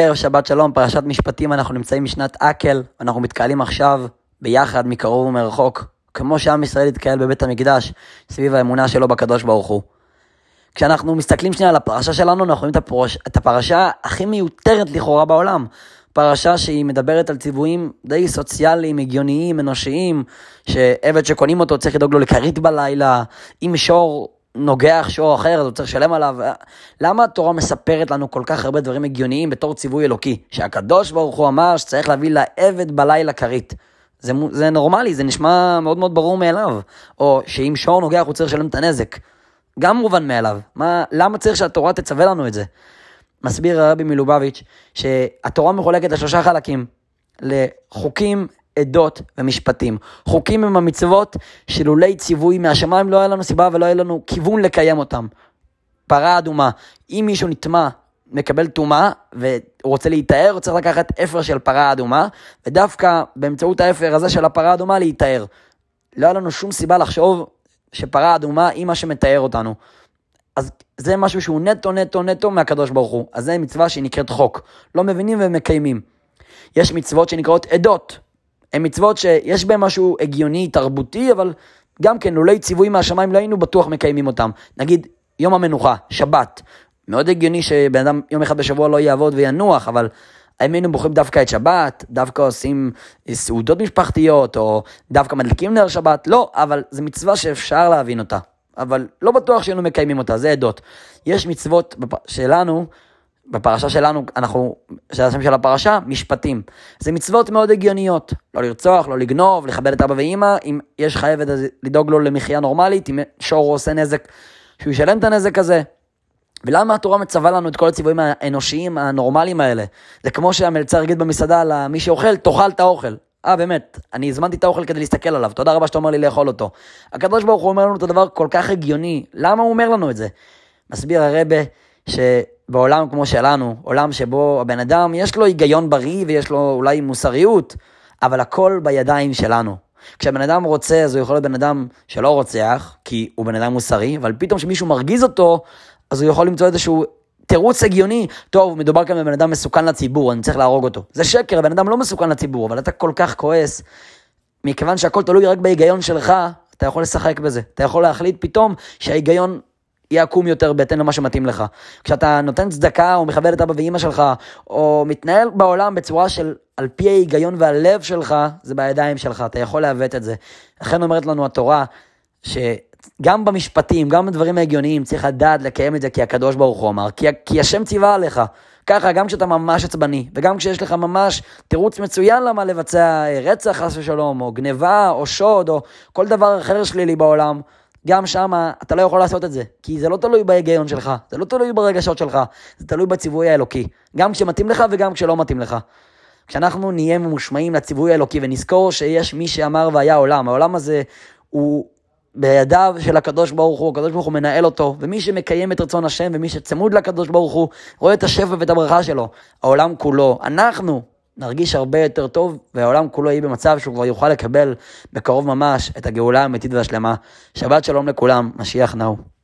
ערב שבת שלום, פרשת משפטים, אנחנו נמצאים בשנת אקל, אנחנו מתקהלים עכשיו ביחד, מקרוב ומרחוק, כמו שעם ישראל התקהל בבית המקדש, סביב האמונה שלו בקדוש ברוך הוא. כשאנחנו מסתכלים שנייה על הפרשה שלנו, אנחנו רואים את, הפרש, את הפרשה הכי מיותרת לכאורה בעולם. פרשה שהיא מדברת על ציוויים די סוציאליים, הגיוניים, אנושיים, שעבד שקונים אותו צריך לדאוג לו לכרית בלילה, עם שור נוגח שור אחר, אז הוא צריך לשלם עליו. למה התורה מספרת לנו כל כך הרבה דברים הגיוניים בתור ציווי אלוקי? שהקדוש ברוך הוא אמר שצריך להביא לעבד בלילה כרית. זה, זה נורמלי, זה נשמע מאוד מאוד ברור מאליו. או שאם שור נוגח הוא צריך לשלם את הנזק. גם מובן מאליו. מה, למה צריך שהתורה תצווה לנו את זה? מסביר הרבי מלובביץ' שהתורה מחולקת לשלושה חלקים. לחוקים, עדות ומשפטים. חוקים הם המצוות שלולי ציווי מהשמיים לא היה לנו סיבה ולא היה לנו כיוון לקיים אותם. פרה אדומה, אם מישהו נטמע, מקבל טומאה, והוא רוצה להיטהר, הוא צריך לקחת אפר של פרה אדומה, ודווקא באמצעות האפר הזה של הפרה האדומה להיטהר. לא היה לנו שום סיבה לחשוב שפרה אדומה היא מה שמתאר אותנו. אז זה משהו שהוא נטו נטו נטו מהקדוש ברוך הוא. אז זה מצווה שהיא נקראת חוק. לא מבינים ומקיימים. יש מצוות שנקראות עדות. הן מצוות שיש בהן משהו הגיוני, תרבותי, אבל גם כן, לולי ציווי מהשמיים לא היינו בטוח מקיימים אותם. נגיד, יום המנוחה, שבת. מאוד הגיוני שבן אדם יום אחד בשבוע לא יעבוד וינוח, אבל האם היינו בוחרים דווקא את שבת, דווקא עושים סעודות משפחתיות, או דווקא מדליקים נר שבת? לא, אבל זו מצווה שאפשר להבין אותה. אבל לא בטוח שהיינו מקיימים אותה, זה עדות. יש מצוות שלנו, בפרשה שלנו, אנחנו, זה השם של הפרשה, משפטים. זה מצוות מאוד הגיוניות. לא לרצוח, לא לגנוב, לכבד את אבא ואימא, אם יש עבד, אז לדאוג לו למחיה נורמלית, אם שור עושה נזק, שהוא ישלם את הנזק הזה. ולמה התורה מצווה לנו את כל הציוויים האנושיים הנורמליים האלה? זה כמו שהמלצר יגיד במסעדה למי שאוכל, תאכל את האוכל. אה, באמת, אני הזמנתי את האוכל כדי להסתכל עליו, תודה רבה שאתה אומר לי לאכול אותו. הקדוש ברוך הוא אומר לנו את הדבר כל כך הגיוני, למה הוא אומר לנו את זה? מסביר הרבה שבעולם כמו שלנו, עולם שבו הבן אדם יש לו היגיון בריא ויש לו אולי מוסריות, אבל הכל בידיים שלנו. כשהבן אדם רוצה, אז הוא יכול להיות בן אדם שלא רוצח, כי הוא בן אדם מוסרי, אבל פתאום כשמישהו מרגיז אותו, אז הוא יכול למצוא איזשהו תירוץ הגיוני, טוב, מדובר כאן בבן אדם מסוכן לציבור, אני צריך להרוג אותו. זה שקר, הבן אדם לא מסוכן לציבור, אבל אתה כל כך כועס, מכיוון שהכל תלוי רק בהיגיון שלך, אתה יכול לשחק בזה. אתה יכול להחליט פתאום שההיגיון יעקום יותר בהתאם למה שמתאים לך. כשאתה נותן צדקה, או מכבד את אבא ואימא שלך, או מתנהל בעולם בצורה של על פי ההיגיון והלב שלך, זה בידיים שלך, אתה יכול לעוות את זה. לכן אומרת לנו התורה, ש... גם במשפטים, גם בדברים ההגיוניים, צריך לדעת לקיים את זה כי הקדוש ברוך הוא אמר, כי, כי השם ציווה עליך. ככה, גם כשאתה ממש עצבני, וגם כשיש לך ממש תירוץ מצוין למה לבצע רצח, חס ושלום, או גניבה, או שוד, או כל דבר אחר שלילי בעולם, גם שם אתה לא יכול לעשות את זה, כי זה לא תלוי בהיגיון שלך, זה לא תלוי ברגשות שלך, זה תלוי בציווי האלוקי, גם כשמתאים לך וגם כשלא מתאים לך. כשאנחנו נהיה ממושמעים לציווי האלוקי ונזכור שיש מי שאמר והיה עולם, העולם הזה הוא בידיו של הקדוש ברוך הוא, הקדוש ברוך הוא מנהל אותו, ומי שמקיים את רצון השם ומי שצמוד לקדוש ברוך הוא, רואה את השפע ואת הברכה שלו. העולם כולו, אנחנו נרגיש הרבה יותר טוב, והעולם כולו יהיה במצב שהוא כבר יוכל לקבל בקרוב ממש את הגאולה האמיתית והשלמה. שבת שלום לכולם, משיח נאו.